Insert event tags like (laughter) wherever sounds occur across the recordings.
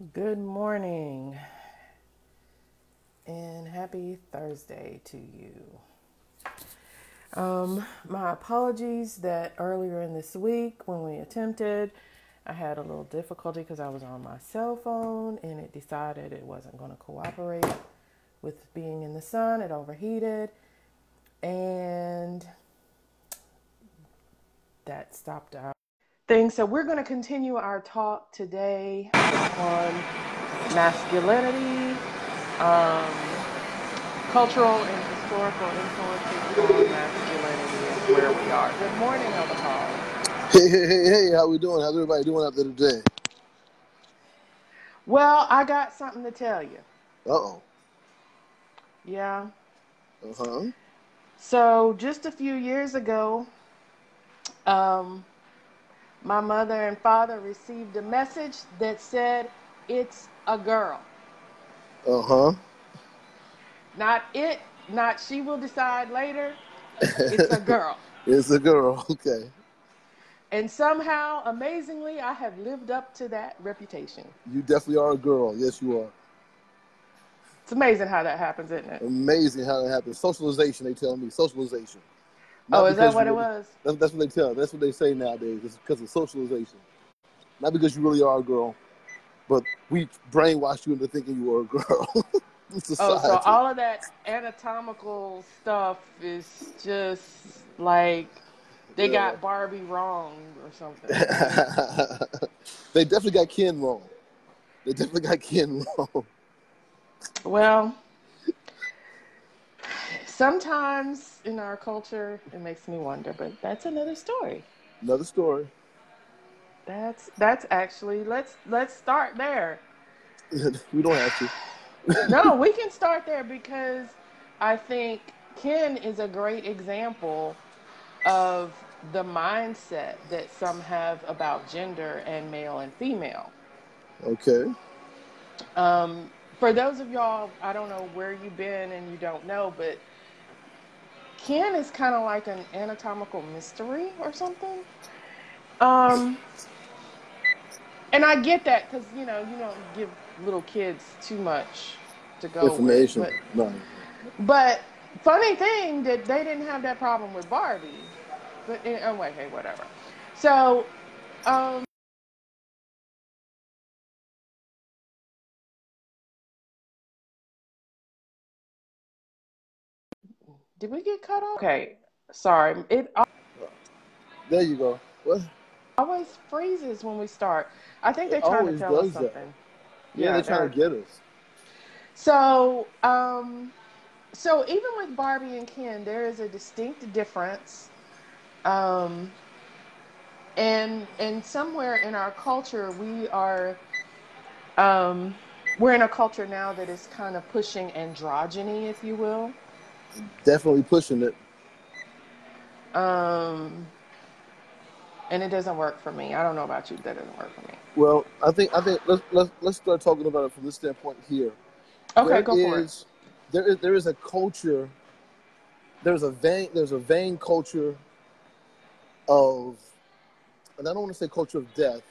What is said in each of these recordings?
Good morning and happy Thursday to you. Um, my apologies that earlier in this week when we attempted, I had a little difficulty because I was on my cell phone and it decided it wasn't going to cooperate with being in the sun. It overheated and that stopped our thing. So we're going to continue our talk today on masculinity, um, cultural and historical influences on masculinity and where we are. Good morning, Elder Hey, hey, hey, hey, how we doing? How's everybody doing out there today? Well, I got something to tell you. Uh-oh. Yeah. Uh-huh. So just a few years ago, um, my mother and father received a message that said it's a girl. Uh-huh. Not it, not she will decide later. It's a (laughs) girl. it's a girl. (laughs) Okay. And somehow, amazingly, I have lived up to that reputation. You definitely are a girl. Yes, you are. It's amazing how that happens, isn't it? Amazing how that happens. Socialization, they tell me. Socialization. Oh, is that what it was? That's, that's what they tell. That's what they say nowadays. It's because of socialization. Not because you really are a girl, but we brainwashed you into thinking you were a girl. (laughs) Oh, so all of that anatomical stuff is just like they Yeah. got Barbie wrong or something. (laughs) they definitely got Ken wrong. They definitely got Ken (laughs) wrong. well, sometimes in our culture it makes me wonder, but that's another story. Another story. That's that's actually let's let's start there. (laughs) we don't have to. (laughs) no, we can (laughs) start there because I think Ken is a great example of the mindset that some have about gender and male and female. Okay. Um, for those of y'all, I don't know where you've been and you don't know, but Ken is kind of like an anatomical mystery or something. Um, and I get that because you know you don't give little kids too much to go Information. with, no. but but funny thing that they didn't have that problem with Barbie. But eh, oh wait, hey, whatever. So, um, did we get cut off? Okay, sorry. It There you go. What? always freezes when we start. I think they're It trying to tell us does that. something. Yeah, they're trying to get us. So, um, so even with Barbie and Ken, there is a distinct difference. Um, and and somewhere in our culture, we are, um, we're in a culture now that is kind of pushing androgyny, if you will. Definitely pushing it. Um, and it doesn't work for me. I don't know about you, that doesn't work for me. Well, I think I think let's let's let's start talking about it from this standpoint here. Okay, There go for it. is- There is there is a culture. There's a vain there's a vain culture of, and I don't want to say culture of death,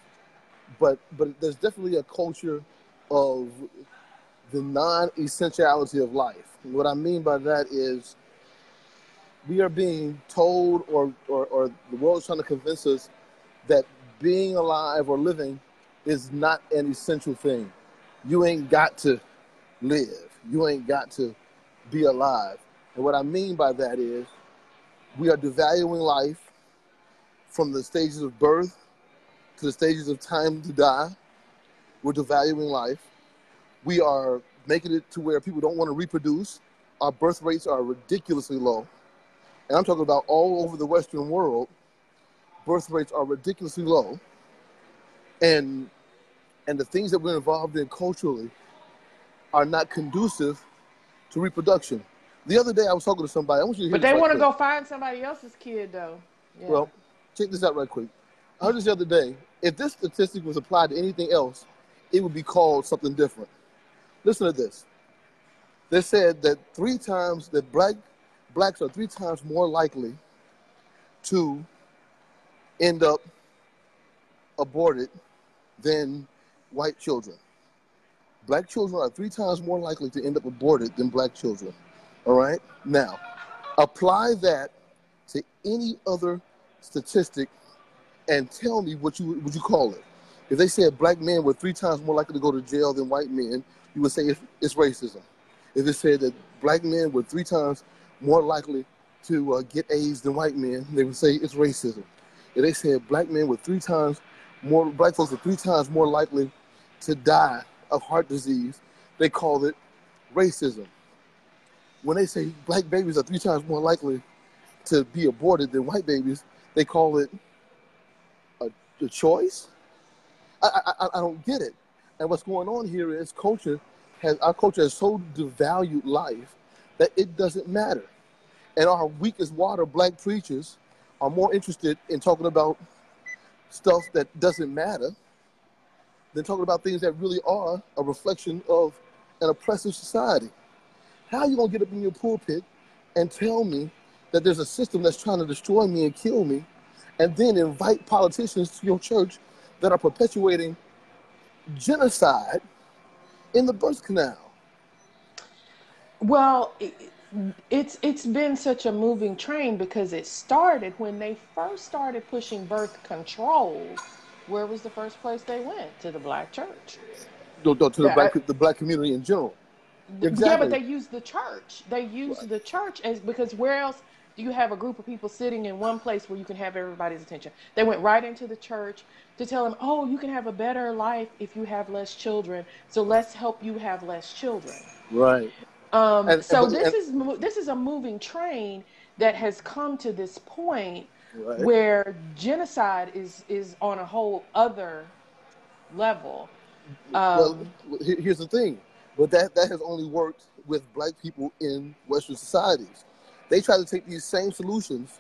but but there's definitely a culture of the non-essentiality of life. And what I mean by that is we are being told or, or, or the trying to convince us that being alive or living is not an essential thing. You ain't got to live. You ain't got to be alive. And what I mean by that is we are devaluing life from the stages of birth to the stages of time to die. We're devaluing life. We are making it to where people don't want to reproduce. Our birth rates are ridiculously low. And I'm talking about all over the Western world, birth rates are ridiculously low. And and the things that we're involved in culturally are not conducive to reproduction. The other day I was talking to somebody. I want you to hear But they right want to go find somebody else's kid, though. Yeah. Well, check this out right quick. I heard this the other day. If this statistic was applied to anything else, it would be called something different. Listen to this. They said that three times that black blacks are three times more likely to end up aborted than white children. Black children are three times more likely to end up aborted than black children. All right? Now, apply that to any other statistic and tell me what you would you call it. If they said black men were three times more likely to go to jail than white men, you would say it's, racism. If it said that black men were three times more likely to uh, get AIDS than white men, they would say it's racism. If they said black men were three times more, black folks are three times more likely to die of heart disease, they call it racism. When they say black babies are three times more likely to be aborted than white babies, they call it a, a choice. I, I, I don't get it. And what's going on here is culture has our culture has so devalued life that it doesn't matter. And our weakest water black preachers are more interested in talking about stuff that doesn't matter than talking about things that really are a reflection of an oppressive society. How are you gonna get up in your pulpit and tell me that there's a system that's trying to destroy me and kill me, and then invite politicians to your church that are perpetuating genocide in the birth canal? Well, it's it's been such a moving train because it started when they first started pushing birth control. Where was the first place they went? To the black church. No, no, to the black the black community in general. Exactly. Yeah, but they use the church. They use right. the church as because where else you have a group of people sitting in one place where you can have everybody's attention? They went right into the church to tell them, "Oh, you can have a better life if you have less children. So let's help you have less children." Right. Um, and, so and, this and, is this is a moving train that has come to this point right. where genocide is is on a whole other level. Um, well, here's the thing, but that that has only worked with black people in Western societies. They try to take these same solutions.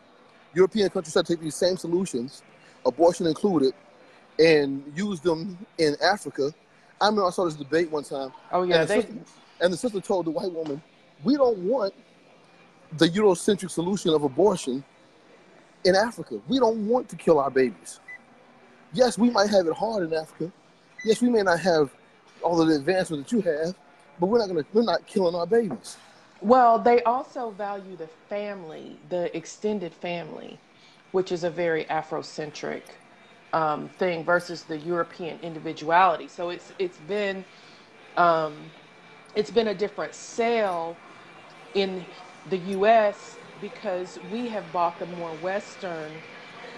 European countries try to take these same solutions, abortion included, and use them in Africa. I remember I saw this debate one time. Oh yeah, they and the sister told the white woman, we don't want the Eurocentric solution of abortion in Africa. We don't want to kill our babies. Yes, we might have it hard in Africa. Yes, we may not have all of the advancement that you have, but we're not gonna we're not killing our babies. Well, they also value the family, the extended family, which is a very Afrocentric um, thing versus the European individuality. So it's it's been um, it's been a different sale in the US because we have bought the more Western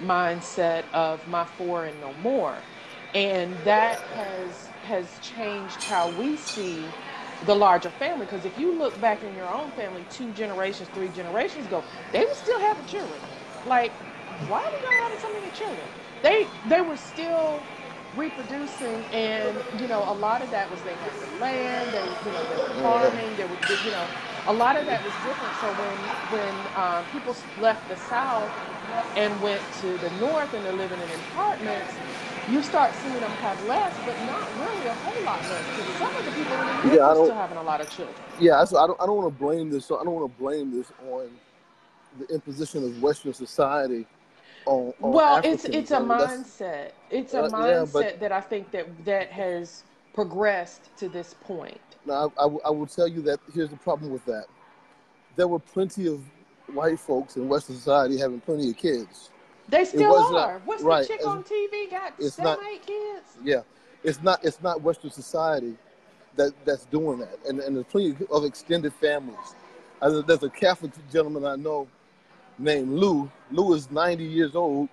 mindset of my four and no more. And that has has changed how we see the larger family. Because if you look back in your own family two generations, three generations ago, they were still having children. Like, why are we not having so many children? They they were still reproducing and you know a lot of that was they had the land they you know they were farming they were you know a lot of that was different so when when uh, people left the south and went to the north and they're living in apartments you start seeing them have less but not really a whole lot less because some of the people in the yeah, are still having a lot of children. Yeah so i don't, I don't want to blame this so i don't want to blame this on the imposition of western society on, on well Africans. it's it's a mindset. It's a uh, mindset yeah, that i think that that has progressed to this point. Now I, I, I will tell you that here's the problem with that. There were plenty of white folks in western society having plenty of kids they still are not, what's right, the chick on tv got it's seven not, eight kids yeah it's not it's not western society that that's doing that and, and there's plenty of extended families there's a catholic gentleman i know named Lou. Lou is 90 years old.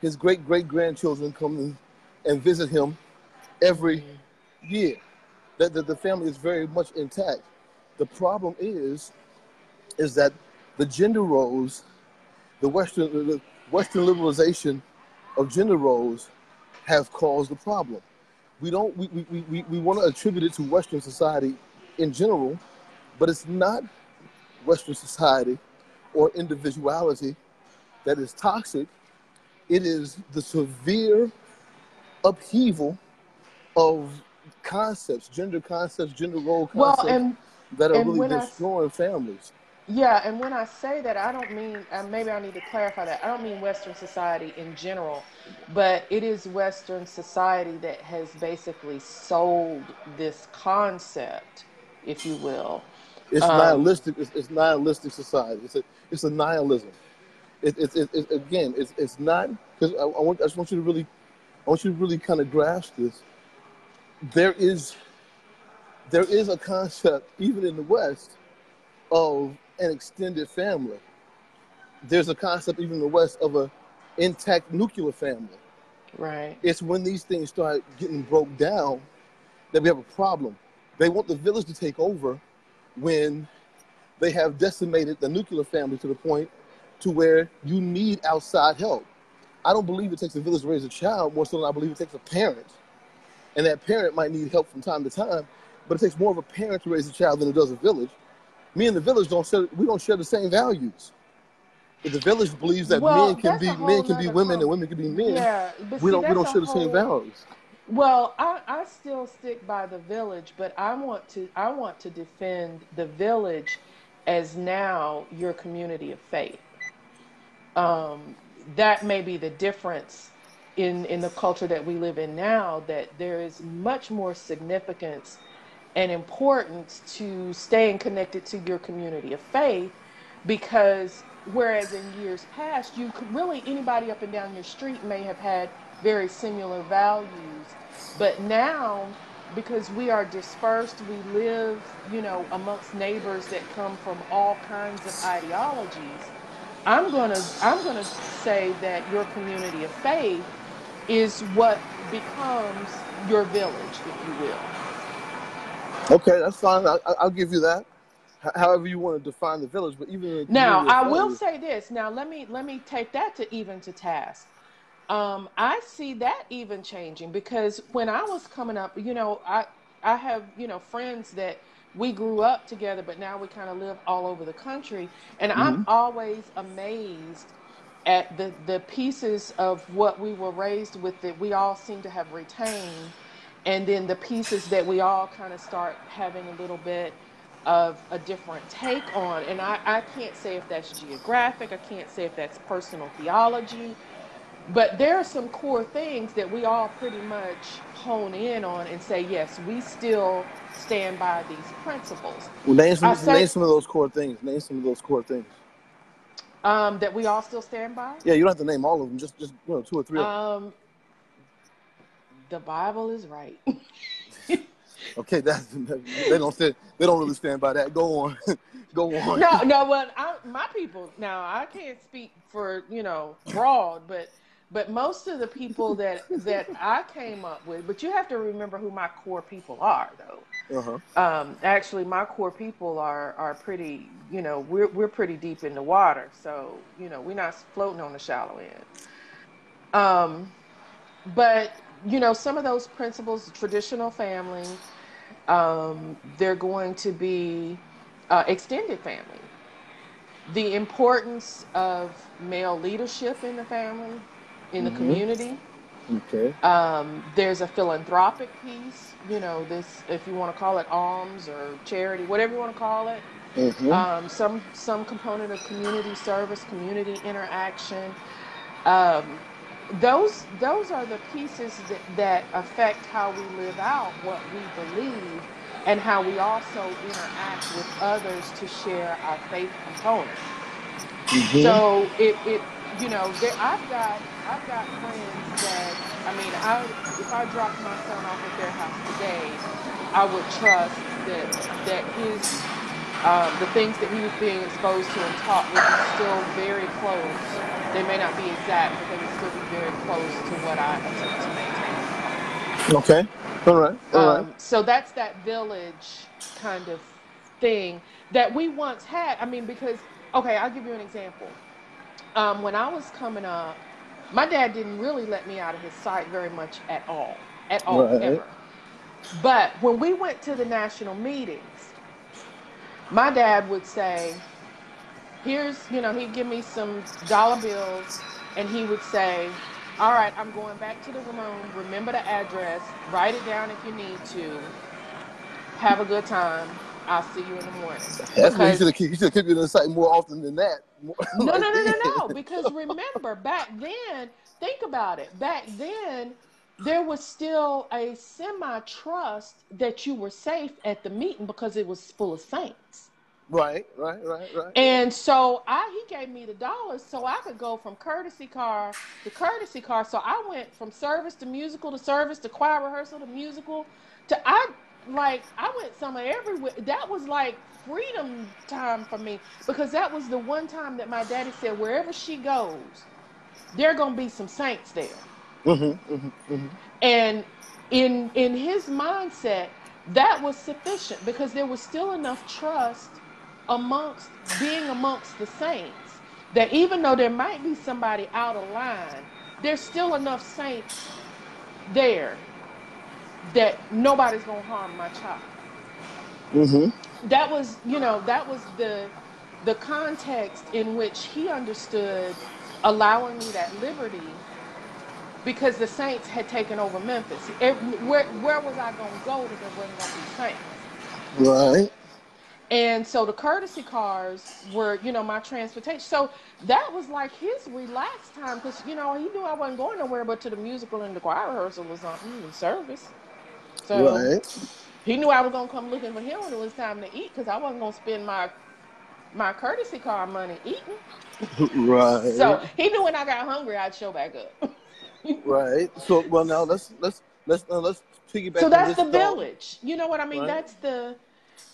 His great great grandchildren come and visit him every mm-hmm. year. That the, the family is very much intact. The problem is, is that the gender roles, the Western the Western liberalization of gender roles, have caused the problem. We don't we, we, we, we want to attribute it to Western society in general, but it's not Western society or individuality that is toxic. It is the severe upheaval of concepts, gender concepts, gender role concepts well, and, that are really destroying I, families. Yeah, and when I say that, I don't mean, uh, maybe I need to clarify that. I don't mean Western society in general, but it is Western society that has basically sold this concept, if you will. It's Um, nihilistic. It's, it's nihilistic society. It's a it's a nihilism. It, it, it, it again. It's it's not because I, I want I just want you to really I want you to really kind of grasp this. There is there is a concept even in the West of an extended family. There's a concept even in the West of a intact nuclear family. right. It's when these things start getting broke down that we have a problem. They want the village to take over when they have decimated the nuclear family to the point to where you need outside help. I don't believe it takes a village to raise a child more so than I believe it takes a parent. And that parent might need help from time to time, but it takes more of a parent to raise a child than it does a village. Me and the village don't share we don't share the same values. If the village believes that men can be men can be women and women can be men, Yeah, but we see, don't we don't share the same values. Well, I, I still stick by the village, but I want to I want to defend the village as now your community of faith. Um, that may be the difference in in the culture that we live in now. That there is much more significance and importance to staying connected to your community of faith because whereas in years past you could really anybody up and down your street may have had very similar values. But now because we are dispersed we live you know amongst neighbors that come from all kinds of ideologies i'm going to i'm going to say that your community of faith is what becomes your village if you will Okay, that's fine. I, I- I'll give you that. H- however you want to define the village, but even Now, I will say this. Now, let me let me take that to even to task. Um, I see that even changing because when I was coming up, you know, I I have you know friends that we grew up together, but now we kind of live all over the country, and I'm hmm always amazed at the the pieces of what we were raised with that we all seem to have retained and then the pieces that we all kind of start having a little bit of a different take on and I, I can't say if that's geographic i can't say if that's personal theology but there are some core things that we all pretty much hone in on and say yes we still stand by these principles well, name some name some of those core things. Name some of those core things. um, that we all still stand by Yeah, you don't have to name all of them. Just just you know two or three of them. um, the bible is right (laughs) Okay, that's they don't stand, they don't really stand by that. Go on, (laughs) go on. No, no, but I, my people now I can't speak for you know broad, but but most of the people that (laughs) that I came up with, but you have to remember who my core people are, though. Uh huh. Um, actually, my core people are are pretty, you know, we're we're pretty deep in the water, so you know we're not floating on the shallow end. Um, but you know, some of those principles, traditional family, um, they're going to be uh, extended family the importance of male leadership in the family, in the hmm community. Okay. Um, there's a philanthropic piece, you know, this if you want to call it alms or charity, whatever you want to call it. hmm Um, some some component of community service, community interaction. Um, those those are the pieces that, that affect how we live out what we believe and how we also interact with others to share our faith component. hmm So it it you know there I've got I've got friends that I mean I if I dropped my son off at their house today, I would trust that that his um, the things that he was being exposed to and taught be still very close. They may not be exact, but they would still be very close to what I attempt to maintain. Okay. All right. All right. Um, so that's that village kind of thing that we once had. I mean, because okay, I'll give you an example. Um, when I was coming up, my dad didn't really let me out of his sight very much at all, at all, Right. ever. But when we went to the national meetings, my dad would say, here's, you know, he'd give me some dollar bills and he would say, all right, I'm going back to the room. Remember the address. Write it down if you need to. Have a good time. I'll see you in the morning. That's what Because should have he should have kept you in sight more often than that. (laughs) no, no, no, no, no. Because remember, back then, think about it. Back then, there was still a semi trust that you were safe at the meeting because it was full of saints. Right, right, right, right. And so I he gave me the dollars so I could go from courtesy car to courtesy car. So I went from service to musical to service to choir rehearsal to musical to I like I went somewhere everywhere. That was like freedom time for me because that was the one time that my daddy said wherever she goes, there gonna be some saints there. Mm-hmm, mm-hmm, mm-hmm. And in in his mindset, that was sufficient because there was still enough trust amongst being amongst the saints that even though there might be somebody out of line, there's still enough saints there that nobody's gonna harm my child. Mm-hmm. That was, you know, that was the the context in which he understood allowing me that liberty because the Saints had taken over Memphis. Where where was I gonna go that there wasn't gonna be Saints? Right. And so the courtesy cars were, you know, my transportation. So that was like his relaxed time because, you know, he knew I wasn't going nowhere but to the musical and the choir rehearsal was on mm, service. So Right. he knew I was gonna come looking for him when it was time to eat because I wasn't gonna spend my my courtesy car money eating. (laughs) Right. So he knew when I got hungry, I'd show back up. (laughs) Right. So well now let's let's let's uh, let's piggyback so that's the thought. village. You know what I mean? Right. That's the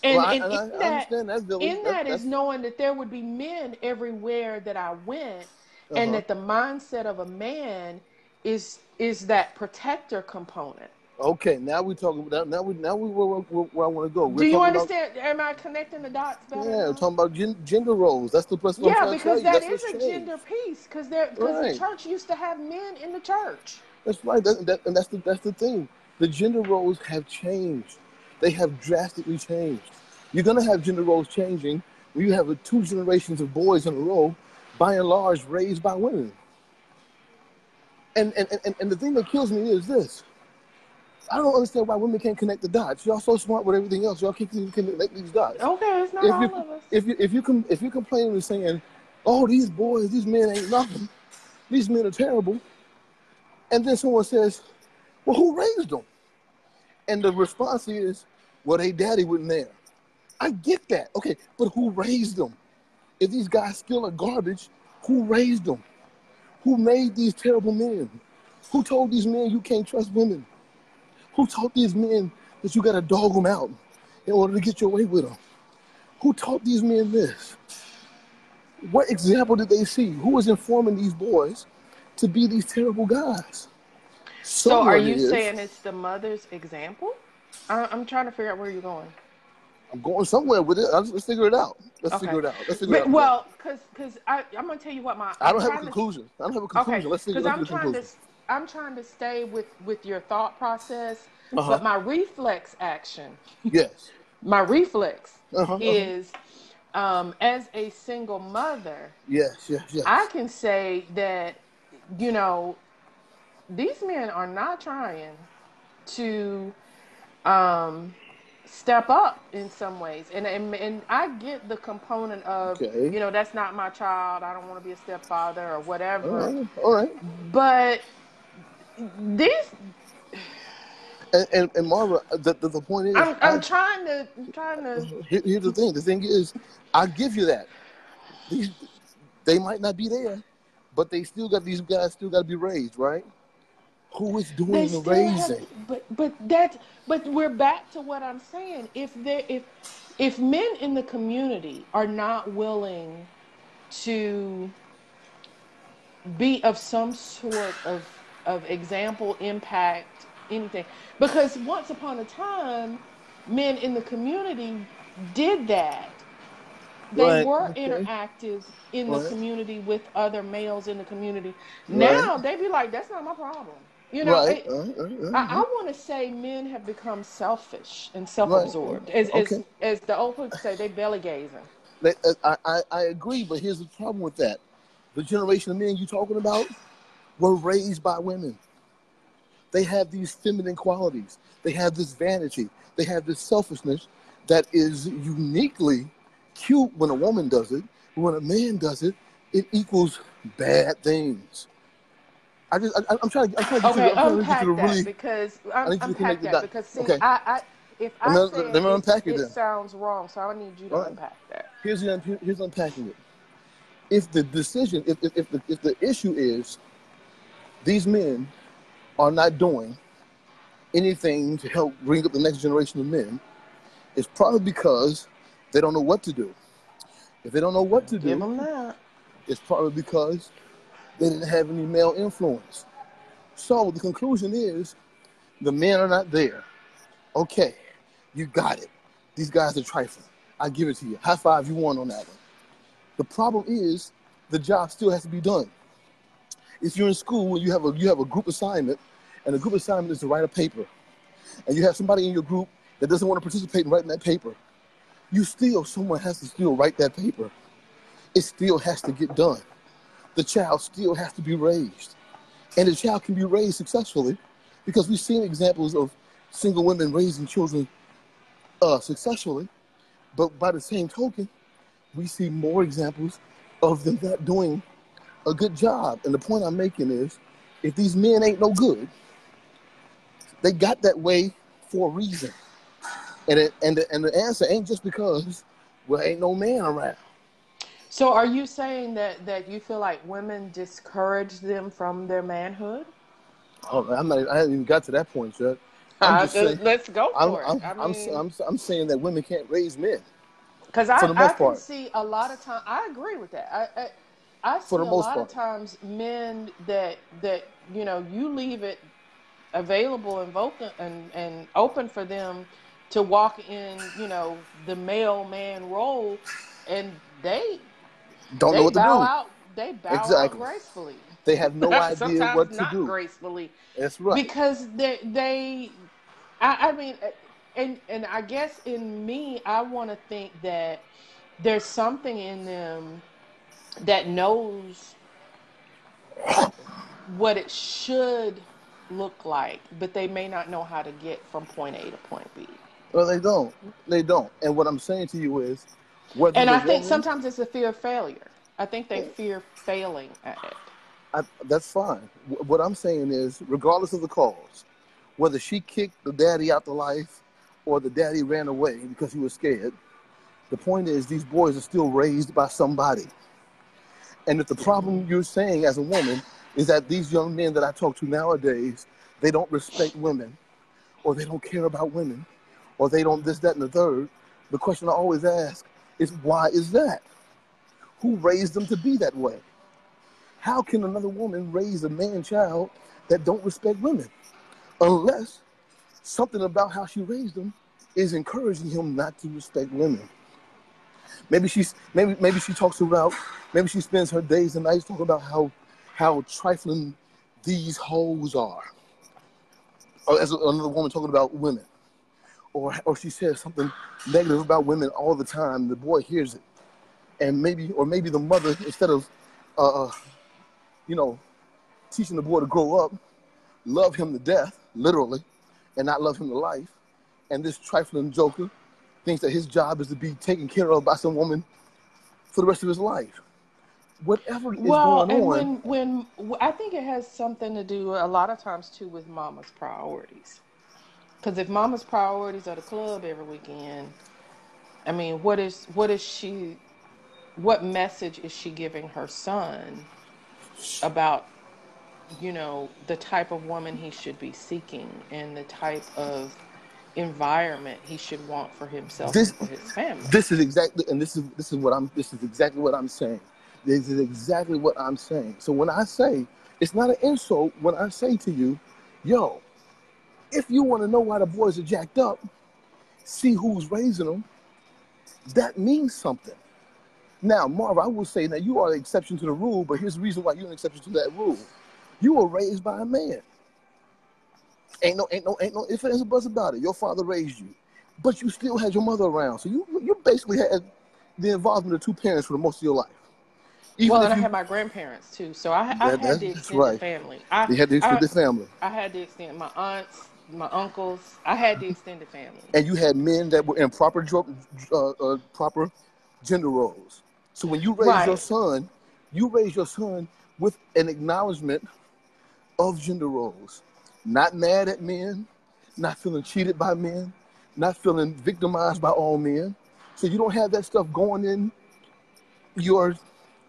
and, Well, and and I, in I that understand that village. in That, that is that's knowing that there would be men everywhere that I went, and uh-huh. that the mindset of a man is is that protector component. Okay. Now we're talking about now we now we where, where, where I want to go. We're Do you talking about understand? Am I connecting the dots better yeah, we're talking about gen, gender roles. That's the I'm Yeah, because That's a changed. gender piece. Because there, because Right. the church used to have men in the church. That's right. That, that, and that's the that's the thing. The gender roles have changed. They have drastically changed. You're gonna have gender roles changing when you have a, two generations of boys in a row, by and large, raised by women. And and, and and the thing that kills me is this. I don't understand why women can't connect the dots. Y'all so smart with everything else. Y'all can't connect these dots. Okay, it's not If all you of us. if you if you com- if you're complaining and saying, "Oh, these boys, these men ain't nothing. These men are terrible," and then someone says, "Well, who raised them?" And the response is, "Well, they daddy wasn't there." I get that. Okay, but who raised them? If these guys still are garbage, who raised them? Who made these terrible men? Who told these men you can't trust women? Who taught these men that you got to dog them out in order to get your way with them? Who taught these men this? What example did they see? Who was informing these boys to be these terrible guys? So, are you is. saying it's the mother's example? I, I'm trying to figure out where you're going. I'm going somewhere with it. Let's, let's figure it out. Let's Okay. figure it out. Let's figure it out. well, because because I I'm gonna tell you what my I don't have a trying to- conclusion. I don't have a Okay, conclusion. let's figure because out I'm the trying conclusion. to I'm trying to stay with with your thought process, Uh-huh. but my reflex action, Yes. my reflex Uh-huh, uh-huh. is um, as a single mother, Yes. Yes. Yes. I can say that you know these men are not trying to um, step up in some ways, and, and and I get the component of Okay. you know that's not my child. I don't want to be a stepfather or whatever. right. All right. But these, And, and, and Marva, uh, the, the, the point is, I'm, I- I'm trying to, trying to. here- here's the thing. The thing is, I give you that. These, they might not be there, but they still got these guys still got to be raised, right? Who is doing They the still have, raising? but but that, but we're back to what I'm saying. If there, if if men in the community are not willing to be of some sort of of example, impact, anything, because once upon a time, men in the community did that. They Right, were okay. interactive in the community with other males in the community. Right. Now they be like, "That's not my problem." You know, right. it- right, right, right. I, I uh-huh. want to say men have become selfish and self-absorbed. As, as Okay. as the old people say, they belly gazing. Uh, I, I, I agree, but here's the problem with that. The generation of men you're talking about were raised by women. They have these feminine qualities. They have this vanity. They have this selfishness that is uniquely cute when a woman does it. When a man does it, it equals bad things. I just, I, I'm trying to, I'm trying to get Okay, you I'm trying to get unpack to that really, because I um, need you to unpack connect that because see, Okay, I, I if I me, say let it, unpack it it sounds wrong, so I need you to right. unpack that. Here's the, here's unpacking it. If the decision, if, if, if, the, if the issue is these men are not doing anything to help bring up the next generation of men, it's probably because they don't know what to do. If they don't know what to Give do, it's probably because they didn't have any male influence. So the conclusion is the men are not there. Okay, you got it. These guys are trifling. I give it to you. High five, you won on that one. The problem is the job still has to be done. If you're in school and you have a you have a group assignment, and the group assignment is to write a paper, and you have somebody in your group that doesn't want to participate in writing that paper, you still someone has to still write that paper. It still has to get done. The child still has to be raised, and the child can be raised successfully because we've seen examples of single women raising children uh, successfully. But by the same token, we see more examples of them not doing a good job. And the point I'm making is if these men ain't no good, they got that way for a reason. And it, and the, and the answer ain't just because well ain't no man around. So, are you saying that that you feel like women discourage them from their manhood? Oh, I'm not, I haven't even got to that point yet. I'm Uh, just saying. let's go I'm for it. I'm I I'm, I'm, I'm saying that women can't raise men Because I, I can part. see a lot of time. I agree with that. I, I I see For a most lot of times men that that you know you leave it available and vocal and and open for them to walk in you know the male man role, and they Don't know they what to bow do. out. They bow out Exactly. gracefully. They have no (laughs) idea Sometimes what to not do. gracefully That's right. because they they I, I mean and and I guess in me I want to think that there's something in them that knows what it should look like but they may not know how to get from point A to point B. Well, they don't. They don't. And what I'm saying to you is, whether And I think sometimes it's a fear of failure. I think they fear failing at it. I, that's fine. Wh- What I'm saying is, regardless of the cause, whether she kicked the daddy out the life or the daddy ran away because he was scared, the point is these boys are still raised by somebody. And if the problem you're saying as a woman is that these young men that I talk to nowadays, they don't respect women, or they don't care about women, or they don't this, that, and the third, the question I always ask is why is that? Who raised them to be that way? How can another woman raise a man child that don't respect women? Unless something about how she raised him is encouraging him not to respect women. Maybe she's maybe maybe she talks about maybe she spends her days and nights talking about how how trifling these hoes are. Or as another woman talking about women. Or or she says something negative about women all the time. The boy hears it. And maybe or maybe the mother, instead of uh, uh, you know, teaching the boy to grow up, love him to death, literally, and not love him to life. And this trifling joker thinks that his job is to be taken care of by some woman for the rest of his life. Whatever is Well, going and on, when when I think it has something to do a lot of times too with mama's priorities. Because if mama's priorities are the club every weekend, I mean, what is what is she? What message is she giving her son about you know the type of woman he should be seeking and the type of environment he should want for himself this and for his family? this is exactly and this is this is what I'm this is exactly what I'm saying. This is exactly what I'm saying. So when I say it's not an insult when I say to you, yo, if you want to know why the boys are jacked up, see who's raising them. That means something. Now, Marv, I will say that you are the exception to the rule, but here's the reason why you're an exception to that rule. You were raised by a man. Ain't no, ain't no, ain't no ifs, ands, or buts about it. Your father raised you, but you still had your mother around. So you, you basically had the involvement of two parents for the most of your life. Even Well, if and I had my grandparents too, so I I that, had the extended right. family. I You had the I extended family. I had the extended my aunts, my uncles. I had the extended family. and you had men that were in proper uh, uh, proper gender roles. So when you raise your son, you raise your son with an acknowledgement of gender roles, not mad at men, not feeling cheated by men, not feeling victimized by all men. So you don't have that stuff going in your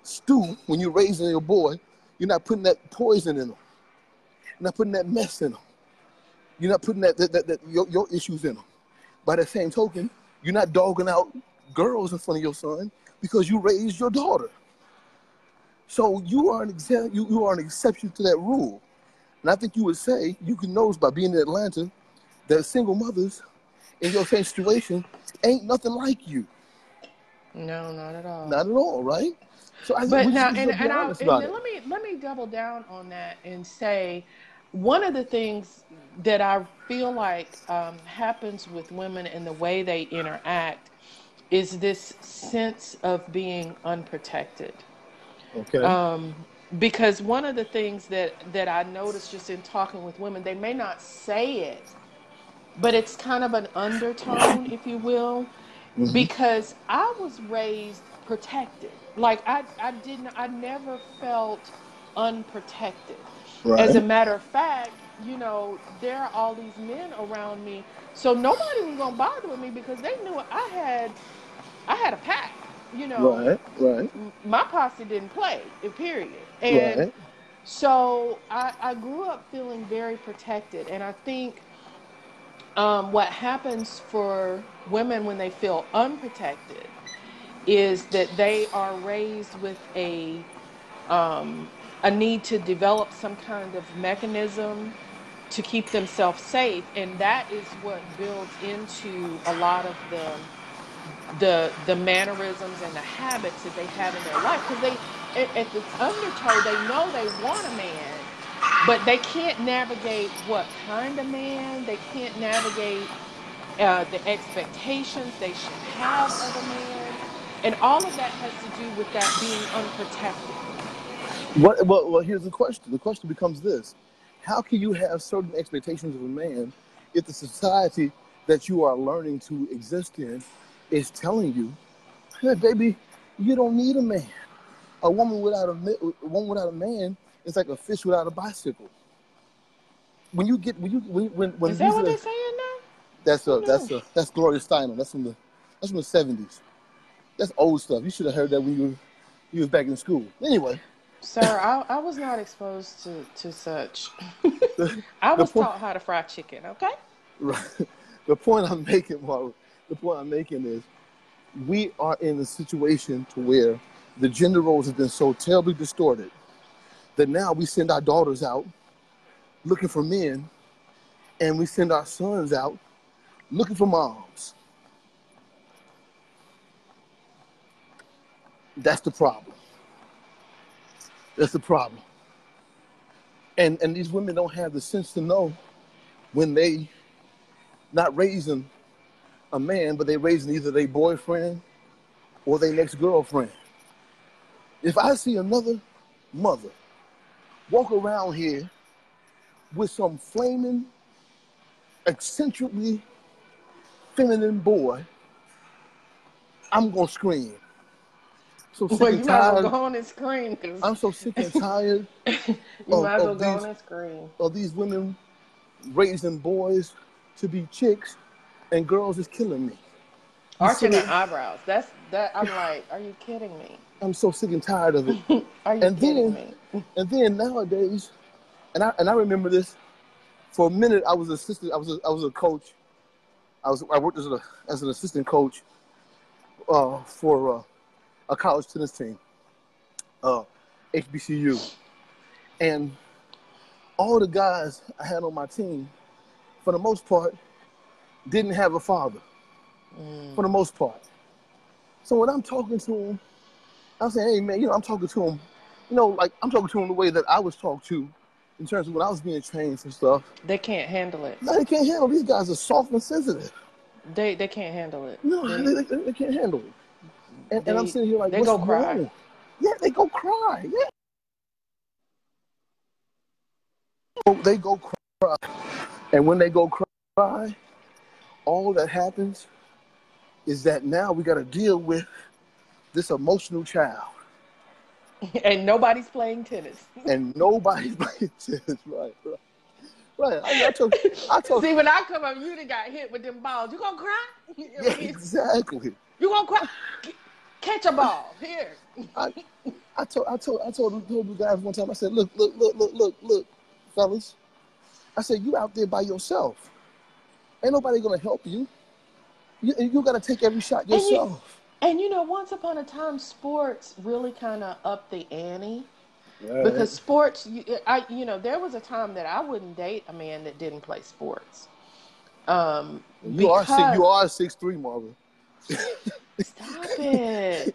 stew when you're raising your boy. You're not putting that poison in them. You're not putting that mess in them. You're not putting that, that, that, that your, your issues in them. By the same token, you're not dogging out girls in front of your son because you raised your daughter. So you are an exa- you, you are an exception to that rule. And I think you would say you can notice by being in Atlanta that single mothers in your same situation ain't nothing like you. No, not at all. Not at all, right? So I think But now, and, need to be and, I, and let me let me double down on that and say, one of the things that I feel like um, happens with women and the way they interact is this sense of being unprotected. Okay. Um, because one of the things that that I noticed just in talking with women, they may not say it, but it's kind of an undertone, if you will, Mhm. because I was raised protected. Like I, I didn't, I never felt unprotected. As a matter of fact, you know, there are all these men around me, so nobody was gonna bother with me because they knew I had, I had a pack. You know, Right. Right. my posse didn't play. Period. And Right. so I, I grew up feeling very protected, and I think um, what happens for women when they feel unprotected is that they are raised with a um, a need to develop some kind of mechanism to keep themselves safe, and that is what builds into a lot of the the the mannerisms and the habits that they have in their life. Because they at, the undertow they know they want a man but they can't navigate what kind of man they can't navigate uh, the expectations they should have of a man and all of that has to do with that being unprotected What? Well, well, here's the question. The question becomes this: How can you have certain expectations of a man if the society that you are learning to exist in is telling you, "Hey, baby, you don't need a man. A woman without a a woman without a man is like a fish without a bicycle." When you get when you when when, when is that what are they're saying now that's a that's a that's Gloria Steinem. That's from the that's from the seventies. That's old stuff. You should have heard that when you you was back in school. Anyway, sir I, I was not exposed to to such the, (laughs) i was point. taught how to fry chicken okay Right. (laughs) The point I'm making, Mark, the point I'm making is we are in a situation to where the gender roles have been so terribly distorted that now we send our daughters out looking for men and we send our sons out looking for moms. That's the problem. That's the problem. And and these women don't have the sense to know when they not raising a man, but they raising either their boyfriend or their next girlfriend. If I see another mother walk around here with some flaming, eccentrically feminine boy, I'm gonna scream. So sick well and you might as well go on and scream because I'm so sick and tired (laughs) you of, might as well go on these and scream of these women raising boys to be chicks and girls is killing me. Arching their eyebrows. That's that. I'm like, are you kidding me? I'm so sick and tired of it. (laughs) are you And kidding then me? (laughs) and then nowadays, and I and I remember this for a minute. I was assistant. I was a, I was a coach. I was I worked as a as an assistant coach uh, for uh, a college tennis team, uh, HBCU, and all the guys I had on my team, for the most part, didn't have a father. For the Mm. most part. So when I'm talking to them, I'm saying, hey man, you know, I'm talking to them, you know, like I'm talking to them the way that I was talked to in terms of when I was being trained and stuff. They can't handle it. No, they can't handle. These guys are soft and sensitive. They they can't handle it. No, They they, they, they can't handle it. And, and I'm sitting here like, they what's go cry. wrong? Yeah, they go cry. Yeah, they go cry. And when they go cry, all that happens is that now we got to deal with this emotional child. (laughs) And nobody's playing tennis. (laughs) And nobody's (laughs) playing tennis, right? Right. right. I, I, told, I told. See, when I come up, you done got hit with them balls. You gonna cry? yeah, exactly. You gonna cry? Catch a ball here. I, I told, I told, I told, told the guys one time. I said, look, look, look, look, look, look, fellas. I said, you out there by yourself. Ain't nobody gonna help you. You, you got to take every shot yourself. And you, know, once upon a time, sports really kind of upped the ante. Right. Because sports, you, I, you know, there was a time that I wouldn't date a man that didn't play sports. Um, you because... are six, you are six three, Marvin. Stop it.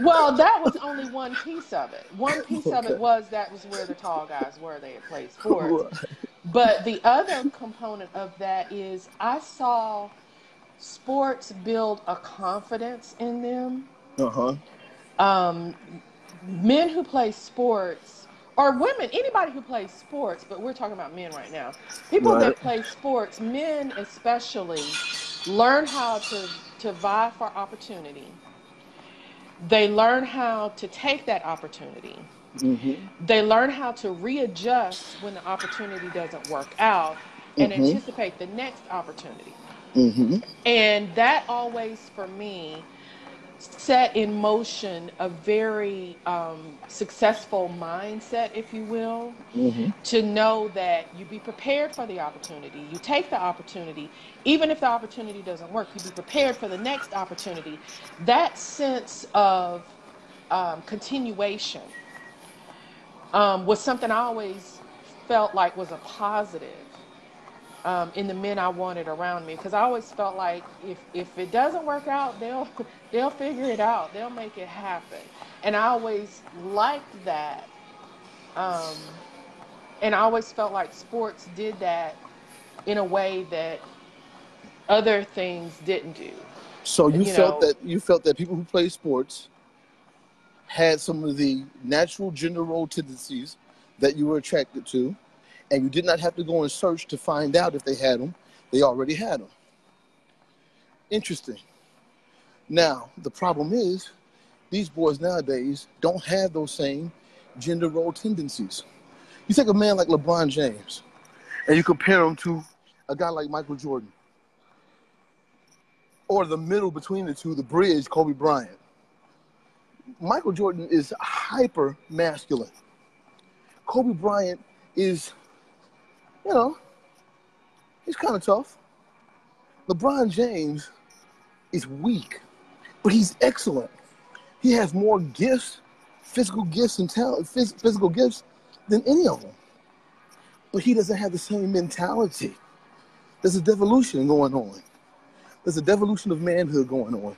well, that was only one piece of it. One piece okay. of it was that was where the tall guys were. They had played sports. Right. But the other component of that is I saw sports build a confidence in them. Uh huh. Um, men who play sports, or women, anybody who plays sports, but we're talking about men right now. People right. that play sports, men especially, learn how to, to vie for opportunity. They learn how to take that opportunity. Mm-hmm. They learn how to readjust when the opportunity doesn't work out and mm-hmm. anticipate the next opportunity. Mm-hmm. And that always, for me, set in motion a very um, successful mindset, if you will, mm-hmm. to know that you be prepared for the opportunity. You take the opportunity, even if the opportunity doesn't work, you be prepared for the next opportunity. That sense of um, continuation um, was something I always felt like was a positive um, in the men I wanted around me because I always felt like if if it doesn't work out, they'll (laughs) they'll figure it out. They'll make it happen, and I always liked that. Um, and I always felt like sports did that in a way that other things didn't do. So you, you felt know, that you felt that people who play sports had some of the natural gender role tendencies that you were attracted to, and you did not have to go and search to find out if they had them. They already had them. Interesting. Now, the problem is, these boys nowadays don't have those same gender role tendencies. You take a man like LeBron James, and you compare him to a guy like Michael Jordan, or the middle between the two, the bridge, Kobe Bryant Michael Jordan is hyper masculine. Kobe Bryant is, you know, he's kind of tough. LeBron James is weak, but he's excellent. He has more gifts, physical gifts and talent, physical gifts than any of them. But he doesn't have the same mentality. There's a devolution going on. There's a devolution of manhood going on.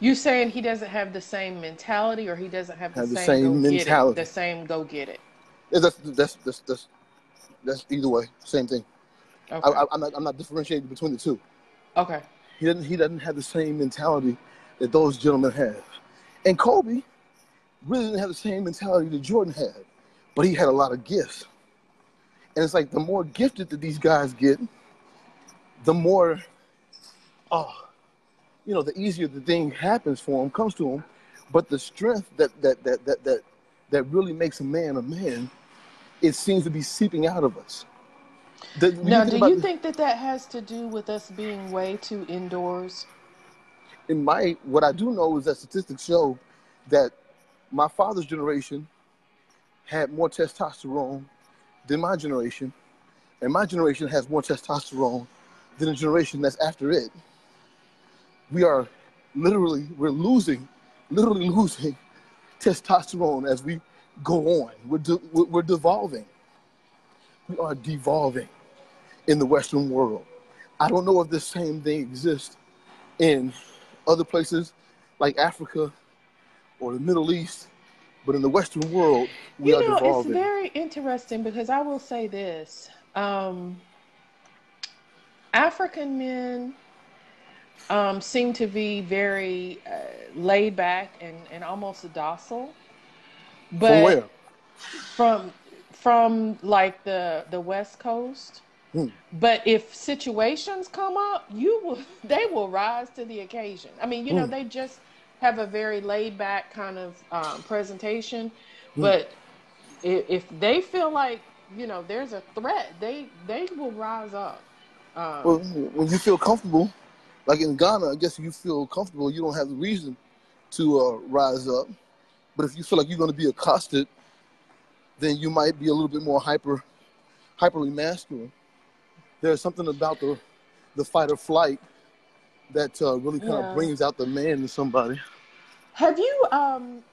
You saying he doesn't have the same mentality, or he doesn't have the, have same, the same mentality, the same go get it. Yeah, that's, that's that's that's that's either way, same thing. Okay. I, am not I'm not differentiating between the two. Okay. He doesn't he doesn't have the same mentality that those gentlemen have, and Kobe really didn't have the same mentality that Jordan had, but he had a lot of gifts. And it's like the more gifted that these guys get, the more, oh, you know, the easier the thing happens for him, comes to him. But the strength that that that that that that really makes a man a man, it seems to be seeping out of us. The, now, do you think that that has to do with us being way too indoors? In my, what I do know is that statistics show that my father's generation had more testosterone than my generation, and my generation has more testosterone than the generation that's after it we are literally we're losing, literally losing (laughs) testosterone as we go on. We're de- we're devolving. We are devolving in the Western world. I don't know if the same thing exists in other places like Africa or the Middle East, but in the Western world, we you know, are devolving. It's very interesting because I will say this: um, African men um, seem to be very uh, laid back and, and almost docile. But from where? From from like the the West Coast. Hmm. But if situations come up, you will (laughs) they will rise to the occasion. I mean, you know, Hmm. they just have a very laid back kind of um, presentation. Hmm. But if, if they feel like you know there's a threat, they they will rise up. Well, Um, when you feel comfortable, like in Ghana, I guess you feel comfortable. You don't have the reason to uh, rise up. But if you feel like you're going to be accosted, then you might be a little bit more hyper, hyperly masculine. There's something about the the fight or flight that uh, really kind of brings out the man in somebody. Have you um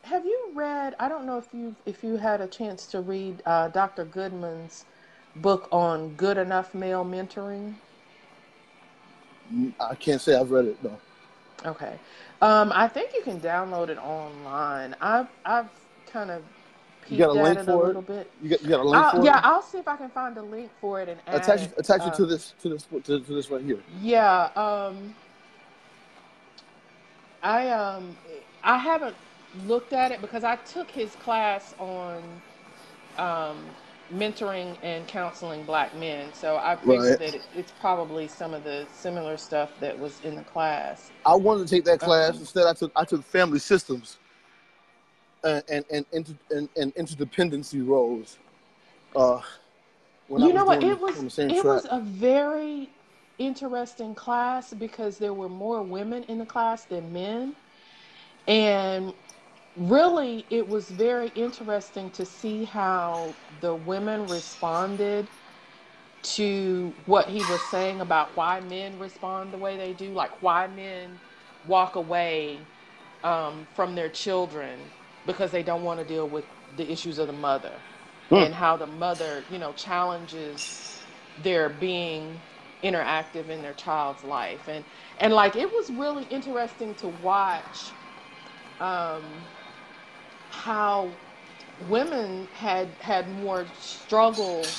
have you read? I don't know if you if you had a chance to read uh, Dr. Goodman's book on good enough male mentoring. I can't say I've read it though. Okay, um, I think you can download it online. I've I've kind of You got a peeked at link it a for it? little bit. You got you got a link I'll, for yeah, it? Yeah, I'll see if I can find a link for it and add Attach it it. attach it Uh, to this to this to, to this right here. yeah, um, I um I haven't looked at it because I took his class on um, mentoring and counseling black men. So I figured Right. that it, it's probably some of the similar stuff that was in the class. I wanted to take that class. Um, Instead, I took I took family systems and and and, inter, and, and interdependency roles. Uh, when you know what? It was on the same it track. was a very interesting class because there were more women in the class than men, and really it was very interesting to see how the women responded to what he was saying about why men respond the way they do, like why men walk away um, from their children because they don't want to deal with the issues of the mother, Hmm. and how the mother, you know, challenges their being interactive in their child's life, and and like it was really interesting to watch um, how women had had more struggle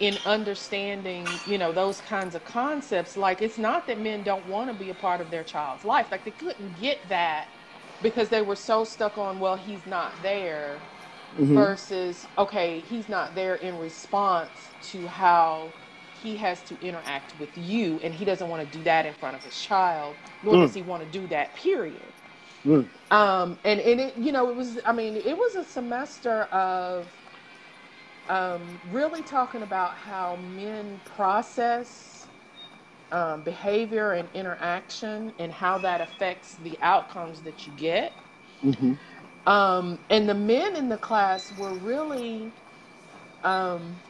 in understanding, you know, those kinds of concepts. Like it's not that men don't want to be a part of their child's life. Like they couldn't get that because they were so stuck on, well, he's not there hmm versus, okay, he's not there in response to how he has to interact with you and he doesn't want to do that in front of his child, nor does Mm. he want to do that, period. Mm. Um, and, and it, you know, it was, I mean, it was a semester of um, really talking about how men process um, behavior and interaction and how that affects the outcomes that you get. hmm Um, and the men in the class were really, um,